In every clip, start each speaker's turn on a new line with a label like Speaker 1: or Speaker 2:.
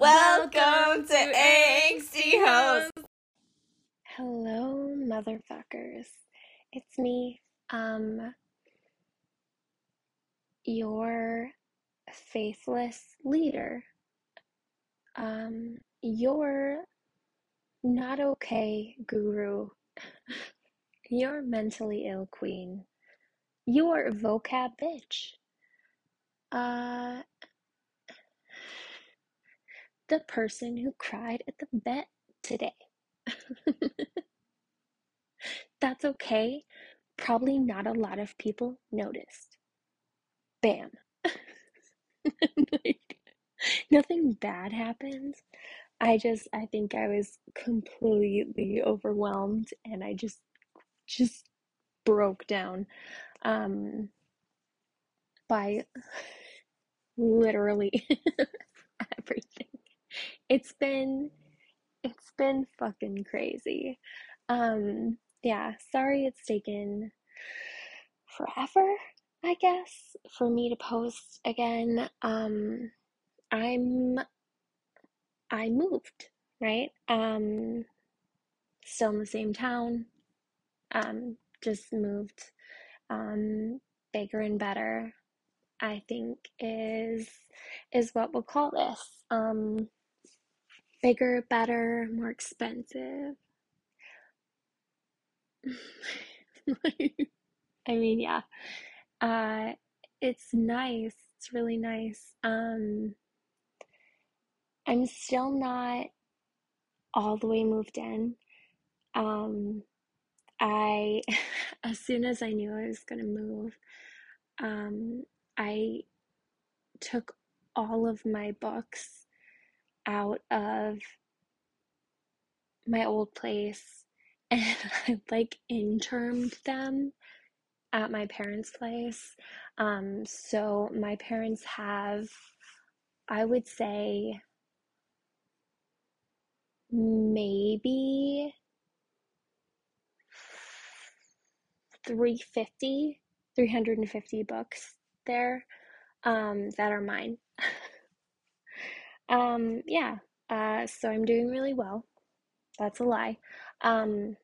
Speaker 1: Welcome to Angsty Hoes.
Speaker 2: Hello, motherfuckers. It's me, um, your faithless leader. Um, your not okay guru. your mentally ill queen. Your vocab bitch. Uh, the person who cried at the vet today. That's okay. Probably not a lot of people noticed. Bam. like, nothing bad happened. I just, I think I was completely overwhelmed and I just, just broke down um, by literally everything. It's been, it's been fucking crazy. Um, yeah, sorry it's taken forever, I guess, for me to post again. Um, I'm I moved, right? Um, still in the same town. Um, just moved. Um, bigger and better, I think is is what we'll call this. Um, bigger, better, more expensive. I mean, yeah. Uh, it's nice. It's really nice. Um, I'm still not all the way moved in. Um, I, as soon as I knew I was going to move, um, I took all of my books out of my old place and I like intermed them at my parents' place. Um, so my parents have, I would say, maybe 350 350 books there um, that are mine um, yeah uh, so i'm doing really well that's a lie um,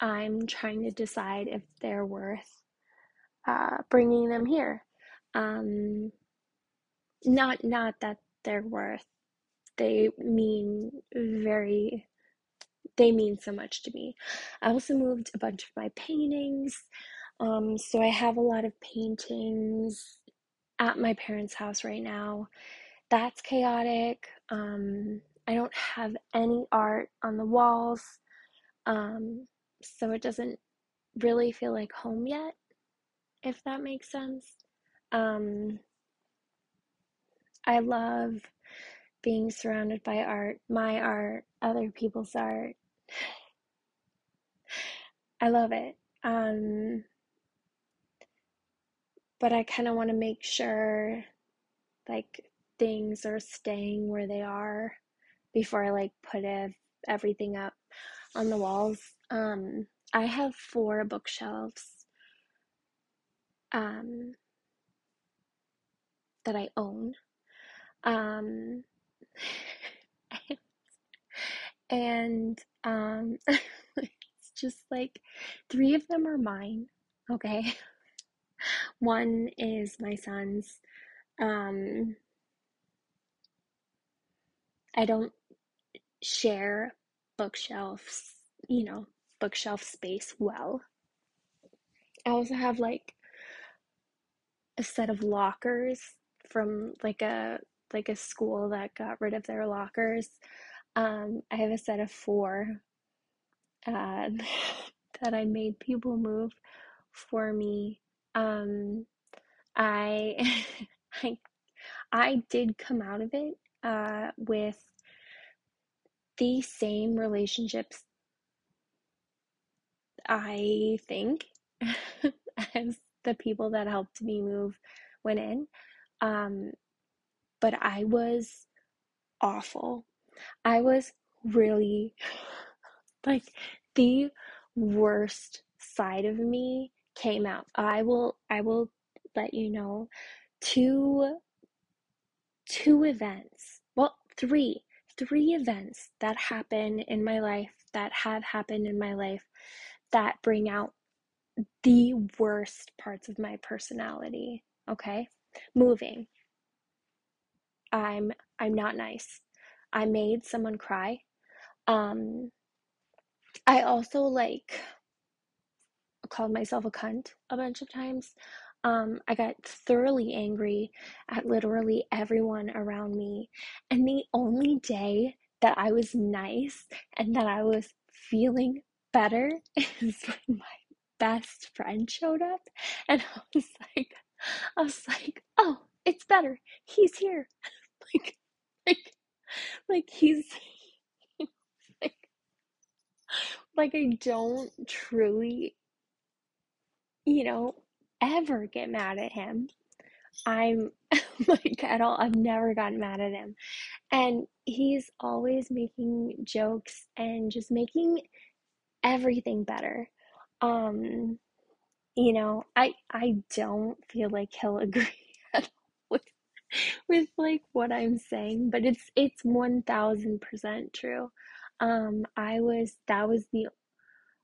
Speaker 2: i'm trying to decide if they're worth uh, bringing them here um, not not that they're worth they mean very they mean so much to me. I also moved a bunch of my paintings. Um, so I have a lot of paintings at my parents' house right now. That's chaotic. Um, I don't have any art on the walls. Um, so it doesn't really feel like home yet, if that makes sense. Um, I love being surrounded by art, my art, other people's art. I love it. Um, but I kind of want to make sure like things are staying where they are before I like put everything up on the walls. Um, I have four bookshelves um, that I own. Um, and um, it's just like three of them are mine, okay? One is my son's. Um, I don't share bookshelves, you know, bookshelf space well. I also have like a set of lockers from like a like a school that got rid of their lockers. Um, I have a set of four uh, that I made people move for me. Um, I, I, I did come out of it uh, with the same relationships. I think as the people that helped me move went in. Um, but I was awful. I was really like the worst side of me came out. I will I will let you know two two events, three, three events that happen in my life, that have happened in my life, that bring out the worst parts of my personality. Okay? Moving. I'm I'm not nice. I made someone cry. Um I also like called myself a cunt a bunch of times. Um, I got thoroughly angry at literally everyone around me. And the only day that I was nice and that I was feeling better is when my best friend showed up. And I was like, I was like, oh, it's better. He's here. like, like, like he's like, like I don't truly, you know, ever get mad at him. I'm like at all. I've never gotten mad at him. And he's always making jokes and just making everything better. Um you know, I I don't feel like he'll agree at with with like what I'm saying, but it's it's 1000% true. Um I was that was the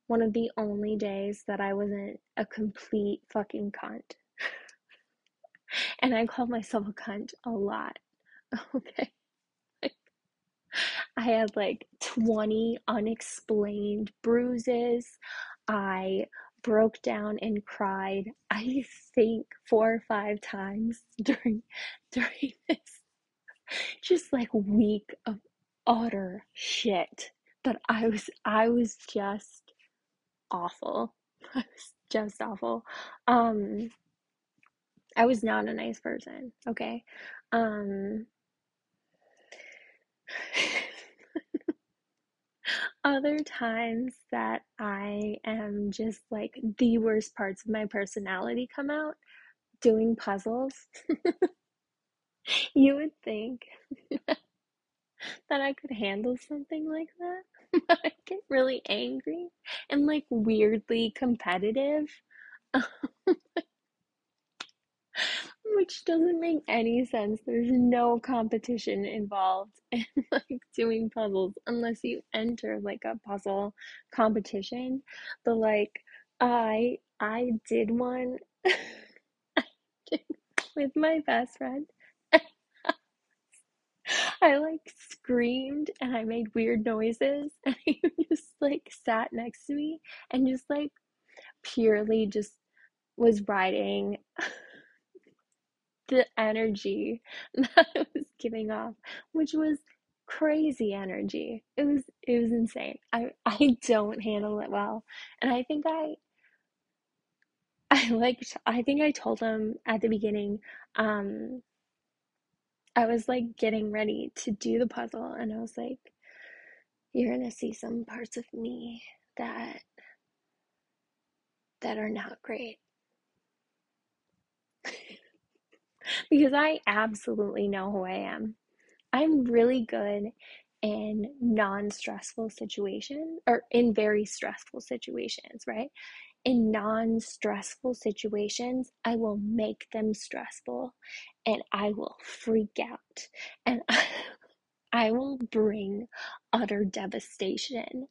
Speaker 2: one of the only days that I wasn't a complete fucking cunt. and I call myself a cunt a lot. Okay. I had like 20 unexplained bruises. I broke down and cried, I think four or five times during during this just like week of utter shit. that I was I was just awful. I was just awful. Um I was not a nice person, okay? Um other times that I am just like the worst parts of my personality come out doing puzzles. you would think that I could handle something like that. I get really angry and like weirdly competitive. which doesn't make any sense. There's no competition involved in like doing puzzles unless you enter like a puzzle competition. But like I I did one with my best friend. I like screamed and I made weird noises and he just like sat next to me and just like purely just was riding the energy that I was giving off, which was crazy energy. It was it was insane. I I don't handle it well. And I think I I like I think I told him at the beginning um I was like getting ready to do the puzzle and I was like you're going to see some parts of me that that are not great. because I absolutely know who I am. I'm really good in non stressful situations or in very stressful situations, right? In non stressful situations, I will make them stressful and I will freak out and I will bring utter devastation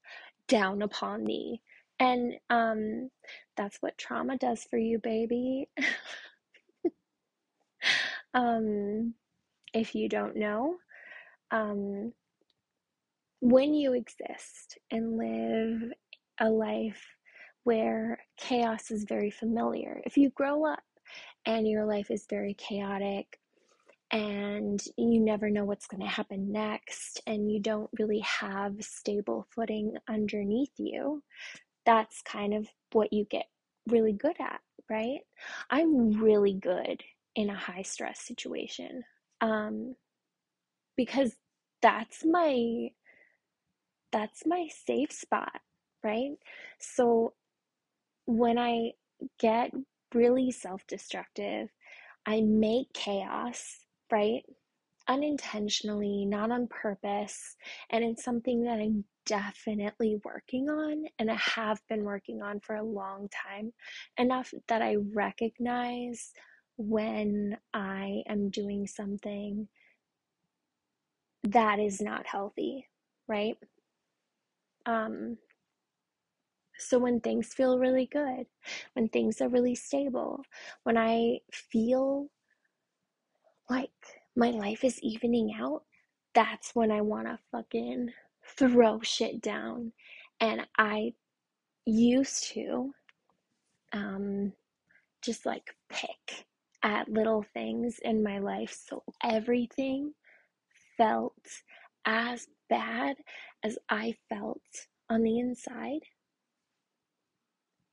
Speaker 2: down upon me. And um, that's what trauma does for you, baby. Um, if you don't know, um, when you exist and live a life where chaos is very familiar, if you grow up and your life is very chaotic and you never know what's going to happen next and you don't really have stable footing underneath you, that's kind of what you get really good at, right? I'm really good in a high stress situation um, because that's my that's my safe spot right so when i get really self-destructive i make chaos right unintentionally not on purpose and it's something that i'm definitely working on and i have been working on for a long time enough that i recognize when I am doing something that is not healthy, right? Um, so when things feel really good, when things are really stable, when I feel like my life is evening out, that's when I want to fucking throw shit down. And I used to um, just like pick at little things in my life. So everything felt as bad as I felt on the inside.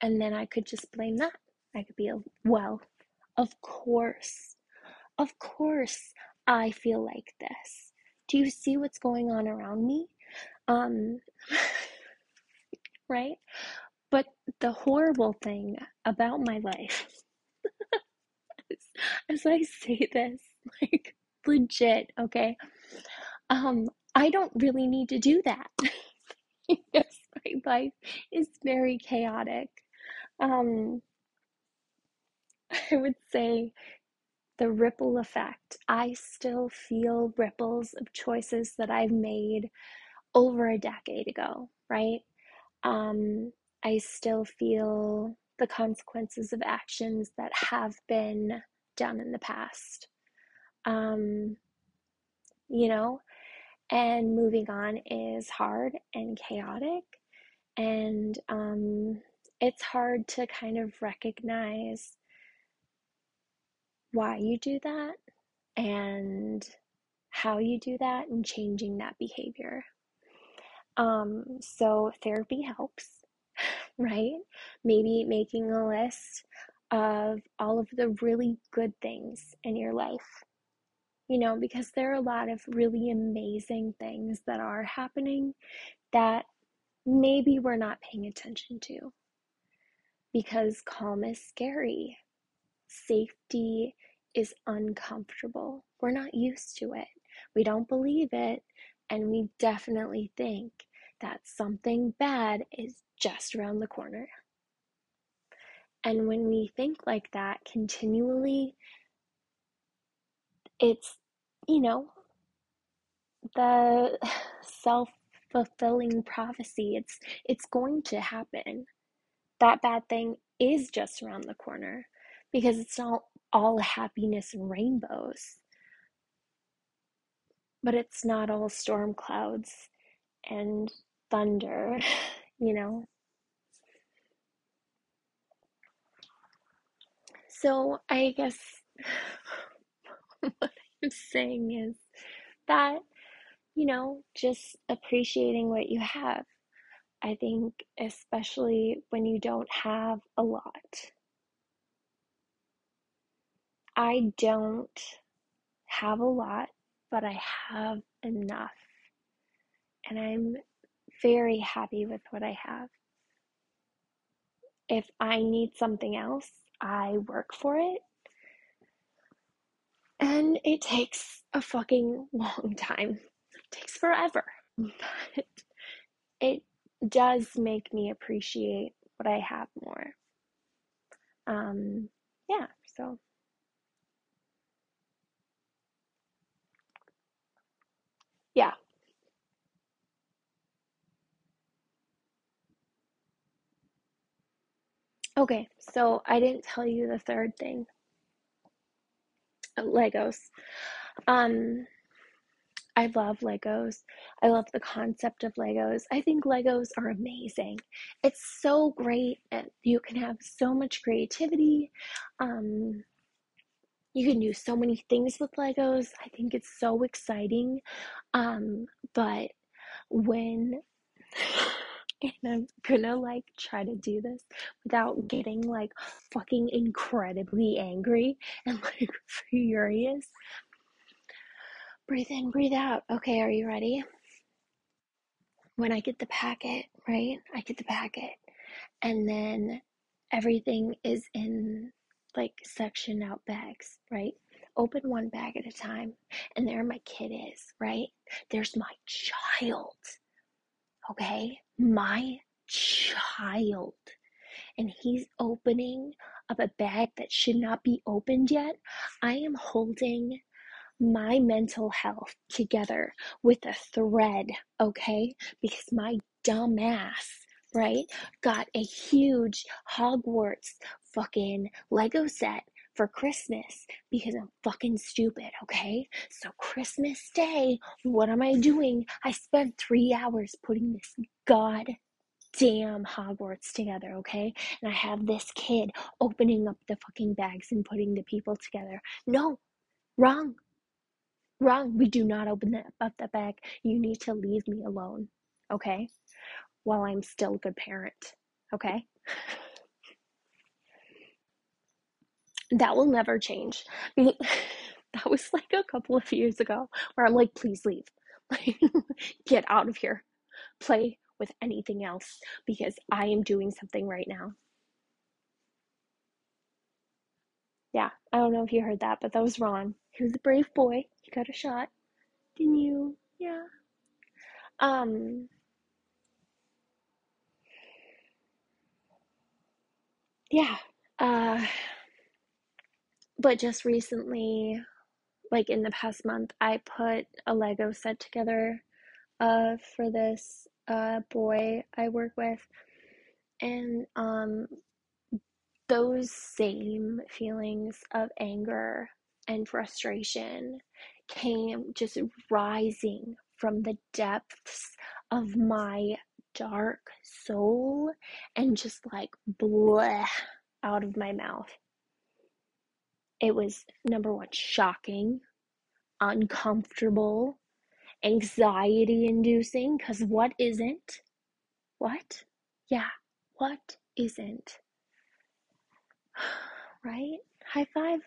Speaker 2: And then I could just blame that. I could be, well, of course, of course I feel like this. Do you see what's going on around me? Um, right? But the horrible thing about my life, as I say this, like legit, okay? Um, I don't really need to do that. yes, my life is very chaotic. Um, I would say the ripple effect. I still feel ripples of choices that I've made over a decade ago, right? Um, I still feel the consequences of actions that have been done in the past. Um, you know, and moving on is hard and chaotic, and um, it's hard to kind of recognize why you do that and how you do that and changing that behavior. Um, so therapy helps, right? Maybe making a list of all of the really good things in your life. You know, because there are a lot of really amazing things that are happening that maybe we're not paying attention to. Because calm is scary, safety is uncomfortable. We're not used to it. We don't believe it, and we definitely think that something bad is just around the corner. And when we think like that continually, it's, you know, the self fulfilling prophecy. It's it's going to happen. That bad thing is just around the corner because it's not all happiness and rainbows. But it's not all storm clouds and thunder, you know? So I guess what I'm saying is that, you know, just appreciating what you have. I think, especially when you don't have a lot. I don't have a lot, but I have enough. And I'm very happy with what I have. If I need something else, I work for it. And it takes a fucking long time. It takes forever. But it does make me appreciate what I have more. Um, yeah, so. Yeah. Okay, so I didn't tell you the third thing. Legos. Um I love Legos. I love the concept of Legos. I think Legos are amazing. It's so great you can have so much creativity. Um you can do so many things with Legos. I think it's so exciting. Um but when and I'm gonna like try to do this without getting like fucking incredibly angry and like furious. Breathe in, breathe out. Okay, are you ready? When I get the packet, right? I get the packet, and then everything is in like section out bags, right? Open one bag at a time, and there my kid is, right? There's my child okay? My child. And he's opening up a bag that should not be opened yet. I am holding my mental health together with a thread, okay? Because my dumb ass, right, got a huge Hogwarts fucking Lego set for Christmas because I'm fucking stupid, okay? So, Christmas Day, what am I doing? I spent three hours putting this god damn Hogwarts together, okay? And I have this kid opening up the fucking bags and putting the people together. No, wrong. Wrong. We do not open the, up the bag. You need to leave me alone, okay? While I'm still a good parent, okay? that will never change. that was like a couple of years ago where I'm like, please leave. Get out of here. Play with anything else because I am doing something right now. Yeah, I don't know if you heard that, but that was Ron. He was a brave boy. He got a shot. Didn't you? Yeah. Um, yeah. Uh, but just recently, like in the past month, I put a Lego set together uh, for this uh, boy I work with, and um, those same feelings of anger and frustration came just rising from the depths of my dark soul and just like bleh out of my mouth. It was number one, shocking, uncomfortable, anxiety inducing, because what isn't? What? Yeah, what isn't? right? High five.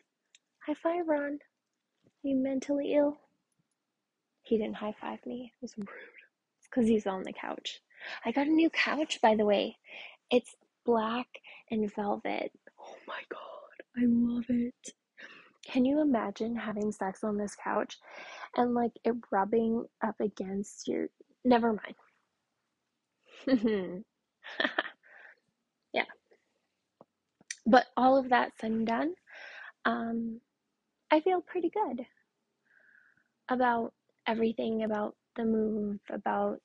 Speaker 2: High five, Ron. Are you mentally ill? He didn't high five me. It was rude. It's because he's on the couch. I got a new couch, by the way. It's black and velvet. Oh my god, I love it. Can you imagine having sex on this couch and like it rubbing up against your. Never mind. But all of that said and done, um, I feel pretty good about everything, about the move, about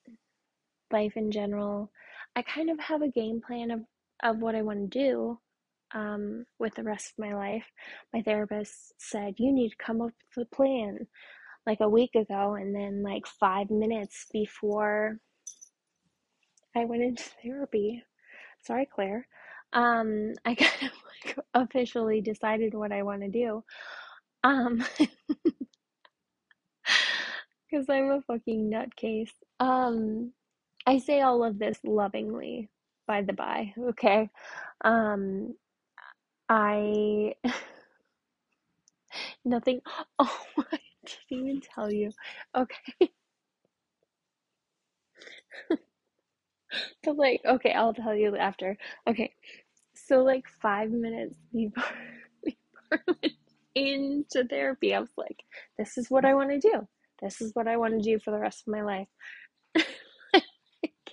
Speaker 2: life in general. I kind of have a game plan of, of what I want to do um, with the rest of my life. My therapist said, You need to come up with a plan like a week ago. And then, like, five minutes before I went into therapy, sorry, Claire, um, I kind of like officially decided what I want to do. Um, because I'm a fucking nutcase. Um, I say all of this lovingly, by the by, okay? Um, I nothing. Oh, I didn't even tell you. Okay. but like, okay, I'll tell you after. Okay, so like five minutes before before into therapy, I was like, "This is what I want to do. This is what I want to do for the rest of my life." I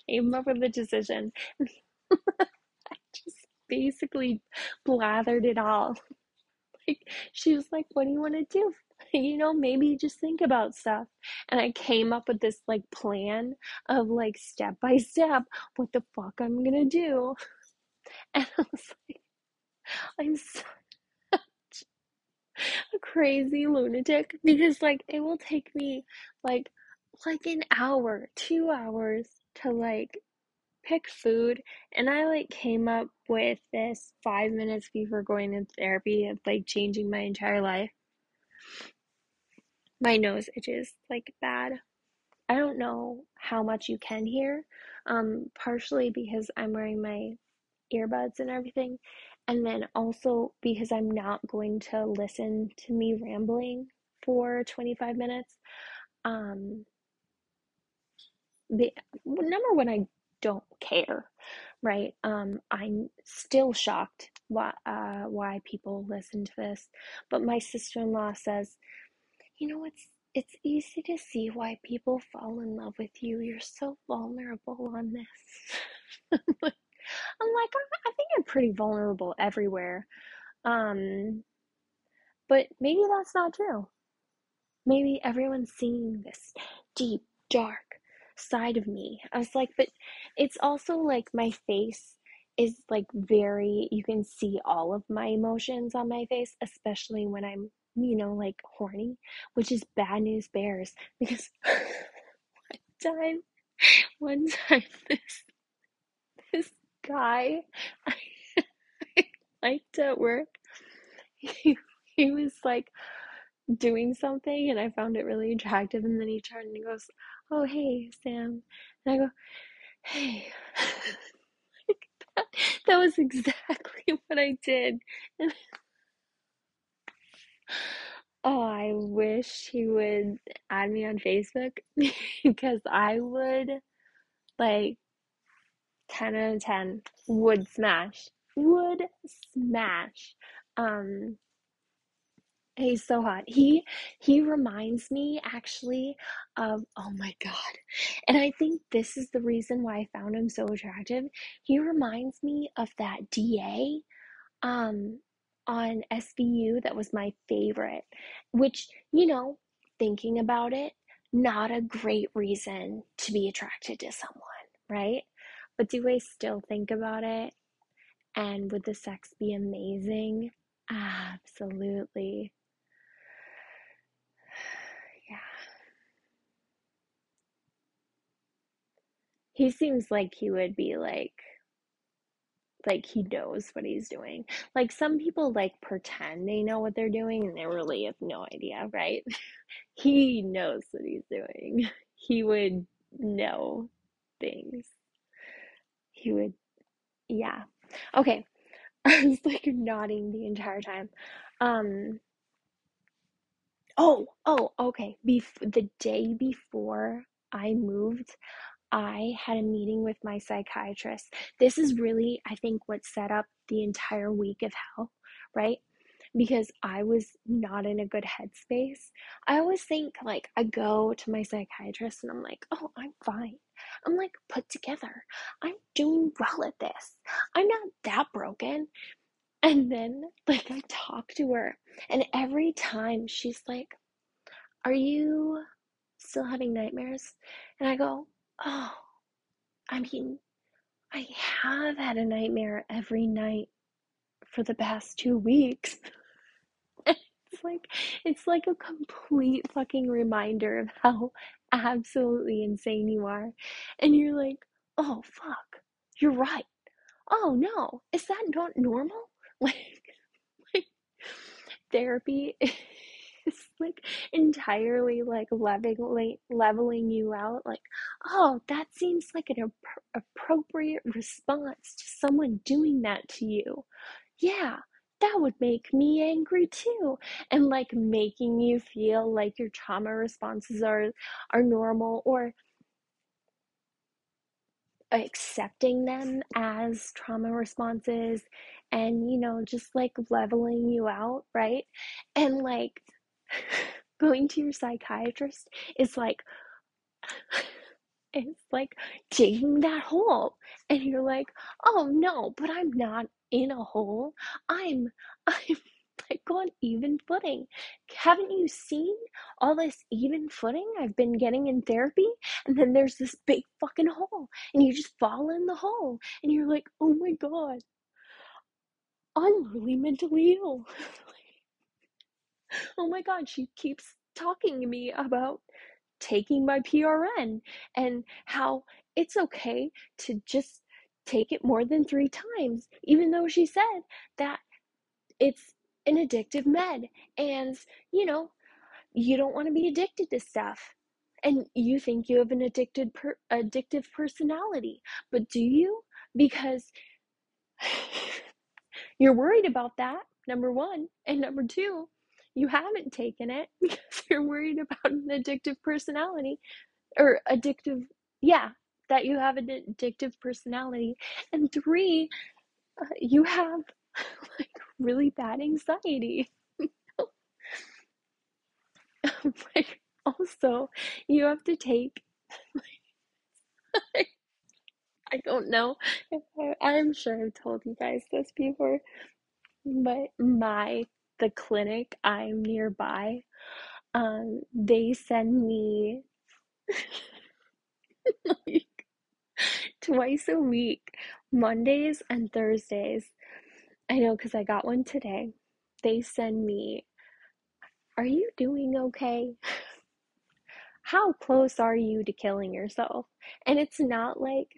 Speaker 2: came up with a decision. I just basically blathered it all. Like she was like, "What do you want to do?" You know, maybe just think about stuff. And I came up with this like plan of like step by step what the fuck I'm gonna do. And I was like, I'm such a crazy lunatic because like it will take me like like an hour, two hours to like pick food and I like came up with this five minutes before going to therapy of like changing my entire life. My nose itches like bad. I don't know how much you can hear, um, partially because I'm wearing my earbuds and everything, and then also because I'm not going to listen to me rambling for 25 minutes. Um, the number one, I don't care, right? Um, I'm still shocked why uh, why people listen to this, but my sister in law says, you know, it's it's easy to see why people fall in love with you. You're so vulnerable on this. I'm like, I think I'm pretty vulnerable everywhere. Um, but maybe that's not true. maybe everyone's seeing this deep, dark side of me. I was like, but it's also like my face is like very, you can see all of my emotions on my face, especially when I'm, you know, like horny, which is bad news bears because one time, one time this, this guy I, I liked at work, he, he was like, doing something and I found it really attractive. And then he turned and he goes, Oh, hey, Sam. And I go, Hey. that was exactly what I did. Oh, I wish he would add me on Facebook because I would like 10 out of 10 would smash. Would smash. Um, He's so hot. He he reminds me actually of oh my god. And I think this is the reason why I found him so attractive. He reminds me of that DA um on SVU that was my favorite, which, you know, thinking about it, not a great reason to be attracted to someone, right? But do I still think about it? And would the sex be amazing? Absolutely. He seems like he would be like like he knows what he's doing. Like some people like pretend they know what they're doing and they really have no idea, right? he knows what he's doing. He would know things. He would yeah. Okay. I was like nodding the entire time. Um Oh, oh, okay. Bef- the day before I moved, I had a meeting with my psychiatrist. This is really, I think, what set up the entire week of hell, right? Because I was not in a good headspace. I always think, like, I go to my psychiatrist and I'm like, oh, I'm fine. I'm like put together. I'm doing well at this. I'm not that broken. And then, like, I talk to her, and every time she's like, Are you still having nightmares? And I go, Oh, I mean, I have had a nightmare every night for the past two weeks. it's like it's like a complete fucking reminder of how absolutely insane you are. And you're like, oh fuck, you're right. Oh no, is that not normal? Like, like therapy is like entirely like leveling leveling you out like oh that seems like an ap- appropriate response to someone doing that to you. Yeah that would make me angry too and like making you feel like your trauma responses are are normal or accepting them as trauma responses and you know just like leveling you out right? And like going to your psychiatrist is like it's like digging that hole. And you're like oh no but i'm not in a hole. I'm i'm like on even footing. Haven't you seen all this even footing? I've been getting in therapy and then there's this big fucking hole and you just fall in the hole and you're like oh my god i'm really mentally ill oh my god, she keeps talking to me about taking my PRN and how it's okay to just take it more than three times, even though she said that it's an addictive med and you know you don't want to be addicted to stuff and you think you have an addicted per- addictive personality but do you? Because you're worried about that number 1 and number 2 you haven't taken it because you're worried about an addictive personality or addictive, yeah, that you have an addictive personality. And three, uh, you have like really bad anxiety. like, also, you have to take. I don't know. I'm sure I've told you guys this before, but my the clinic I'm nearby, um, they send me like twice a week, Mondays and Thursdays. I know because I got one today. They send me, Are you doing okay? How close are you to killing yourself? And it's not like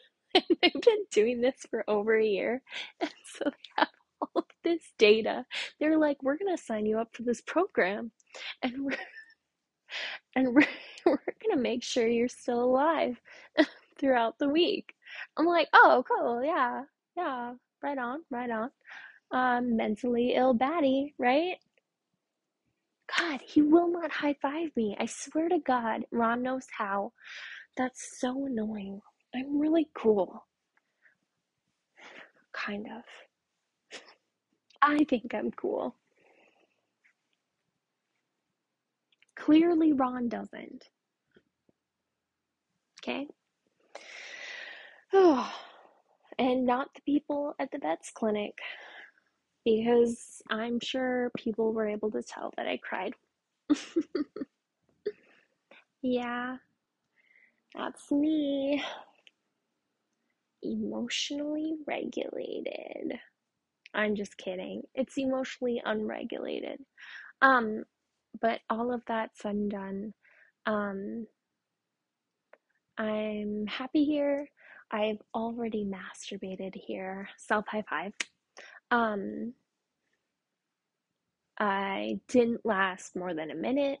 Speaker 2: they've been doing this for over a year. And so they have all of this data. They're like, We're going to sign you up for this program. And we're and we're, we're gonna make sure you're still alive throughout the week. I'm like, oh, cool, yeah, yeah, right on, right on. Um, mentally ill baddie, right? God, he will not high five me. I swear to God, Ron knows how. That's so annoying. I'm really cool. Kind of. I think I'm cool. Clearly, Ron doesn't. Okay? Oh, and not the people at the vet's clinic because I'm sure people were able to tell that I cried. yeah, that's me. Emotionally regulated. I'm just kidding. It's emotionally unregulated. Um, but all of that said and done, um, I'm happy here. I've already masturbated here. Self high five. Um, I didn't last more than a minute,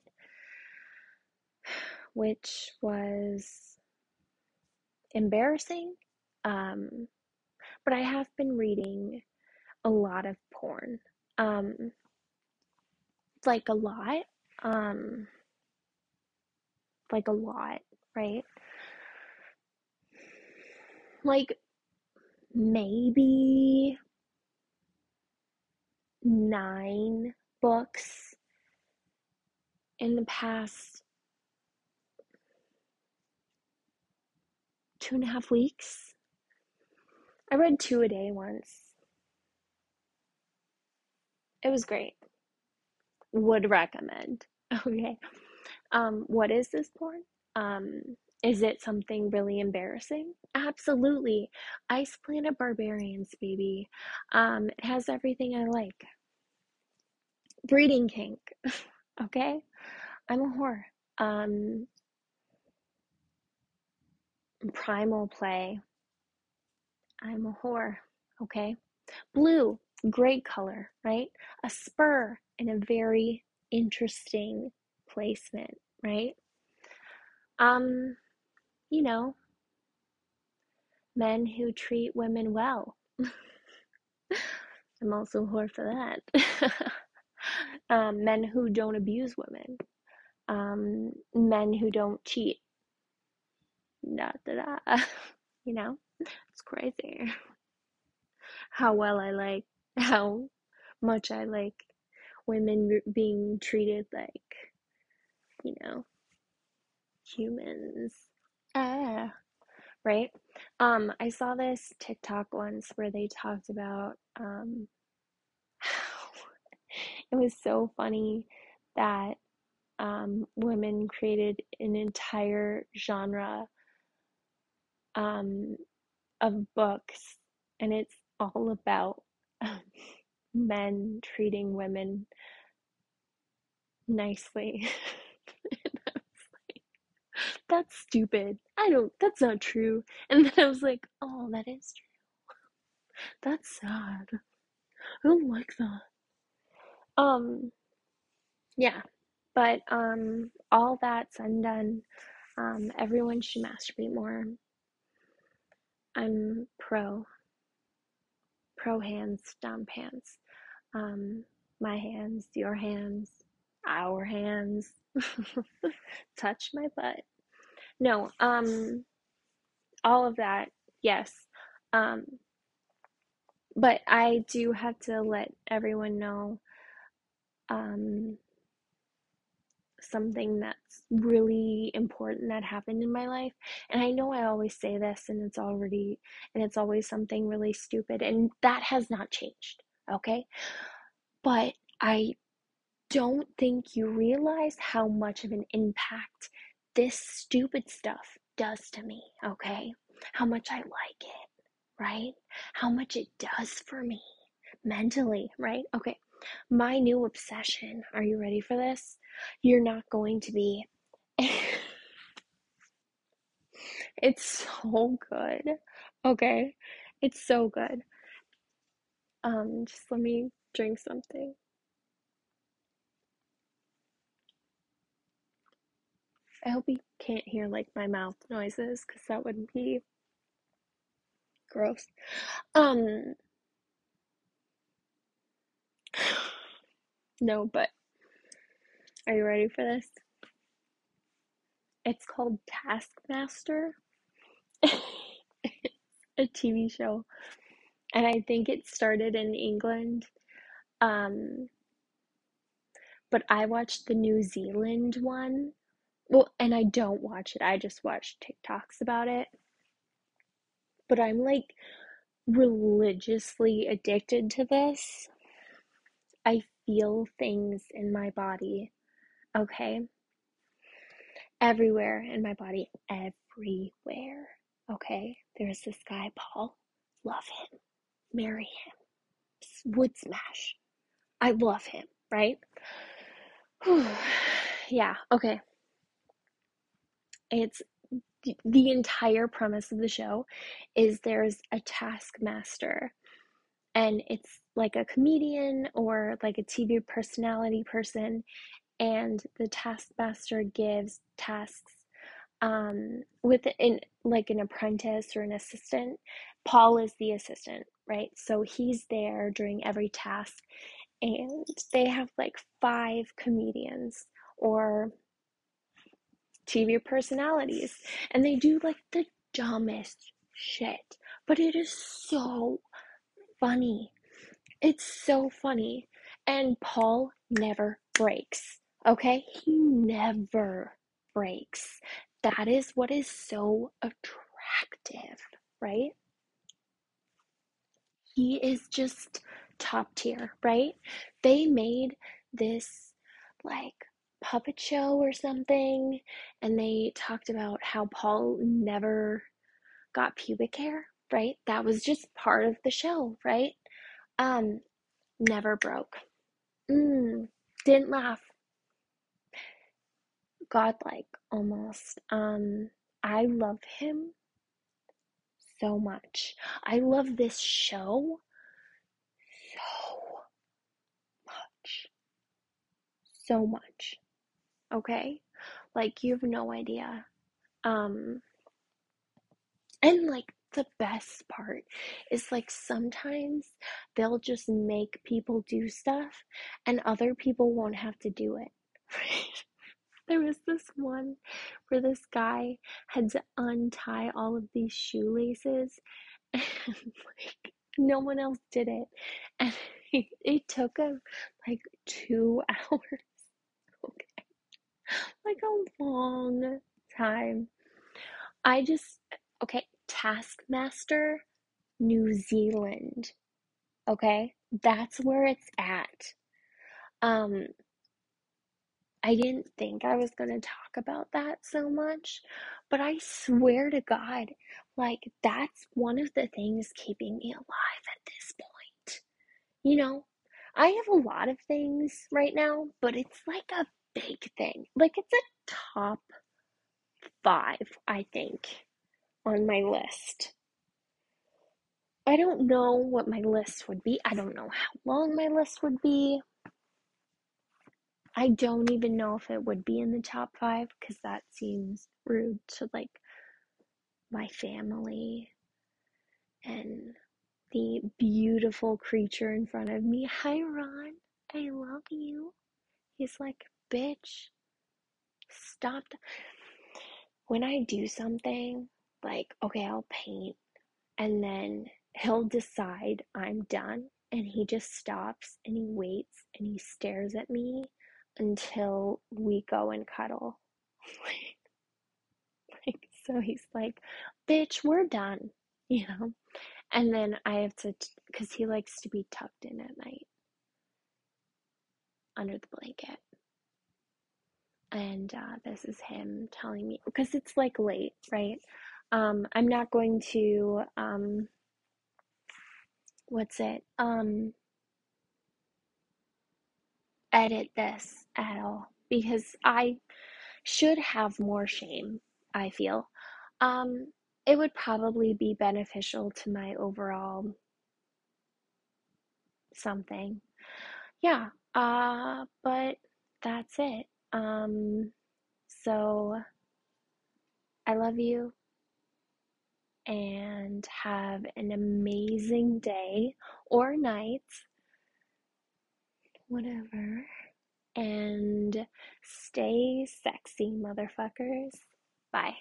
Speaker 2: which was embarrassing. Um, but I have been reading a lot of porn. Um, like a lot. Um, like a lot, right? Like maybe nine books in the past two and a half weeks. I read two a day once. It was great. Would recommend. Okay. Um, what is this porn? Um, is it something really embarrassing? Absolutely. Ice Planet Barbarians, baby. Um, it has everything I like. Breeding kink. okay? I'm a whore. Um, primal play. I'm a whore. Okay? Blue, great color, right? A spur in a very interesting placement, right? Um, you know, men who treat women well. I'm also whore for that. um, men who don't abuse women. Um, men who don't cheat. Da da da. You know, it's crazy how well I like, how much I like women being treated like, you know, humans. Ah, right? Um, I saw this TikTok once where they talked about um, it was so funny that um, women created an entire genre um, of books, and it's all about men treating women nicely. that's stupid. I don't, that's not true. And then I was like, oh, that is true. That's sad. I don't like that. Um, yeah, but um, all that's undone. um, everyone should masturbate more. I'm pro. Pro hands, down pants. Um, my hands, your hands, our hands. Touch my butt. No, um, all of that, yes. Um, but I do have to let everyone know um, something that's really important that happened in my life. And I know I always say this, and it's already, and it's always something really stupid, and that has not changed, okay? But I don't think you realize how much of an impact this stupid stuff does to me, okay? How much I like it, right? How much it does for me mentally, right? Okay, my new obsession. Are you ready for this? You're not going to be. it's so good. Okay, it's so good. Um, just let me drink something. I hope you can't hear like my mouth noises because that would be gross. Um, no, but are you ready for this? It's called Taskmaster. it's a TV show, and I think it started in England. Um, but I watched the New Zealand one. Well, and I don't watch it. I just watch TikToks about it. But I'm like religiously addicted to this. I feel things in my body. Okay? Everywhere in my body. Everywhere. Okay? There's this guy, Paul. Love him. Marry him. Would smash. I love him, right? yeah, okay. It's the entire premise of the show is there's a taskmaster and it's like a comedian or like a TV personality person and the taskmaster gives tasks um, with an like an apprentice or an assistant. Paul is the assistant, right? So he's there during every task, and they have like five comedians or TV personalities, and they do like the dumbest shit, but it is so funny. It's so funny, and Paul never breaks. Okay, he never breaks. That is what is so attractive, right? He is just top tier, right? They made this like puppet show or something, and they talked about how Paul never got pubic hair, right? That was just part of the show, right? Um, never broke. Mm, didn't laugh. Godlike almost. Um, I love him so much. I love this show so much. So much. Okay? Like you have no idea. Um and like the best part is like sometimes they'll just make people do stuff and other people won't have to do it. There was this one where this guy had to untie all of these shoelaces and like no one else did it. And it took him like two hours. Okay. Like a long time. I just, okay, Taskmaster, New Zealand. Okay, that's where it's at. Um, I didn't think I was going to talk about that so much, but I swear to God, like, that's one of the things keeping me alive at this point. You know, I have a lot of things right now, but it's like a big thing. Like, it's a top five, I think, on my list. I don't know what my list would be. I don't know how long my list would be. I don't even know if it would be in the top five because that seems rude to like my family and the beautiful creature in front of me. Hi, Ron. I love you. He's like, bitch, stop. When I do something, like, okay, I'll paint, and then he'll decide I'm done, and he just stops and he waits and he stares at me until we go and cuddle. like, so he's like, bitch, we're done, you know? And then I have to, because he likes to be tucked in at night. under the blanket. And uh, this is him telling me because it's like late, right? Um, I'm not going to um, what's it? Um, edit this at all because I should have more shame, I feel. Um, it would probably be beneficial to my overall something. Yeah, uh, but that's it. Um, so I love you and have an amazing day or night, whatever. And stay sexy, motherfuckers. Bye.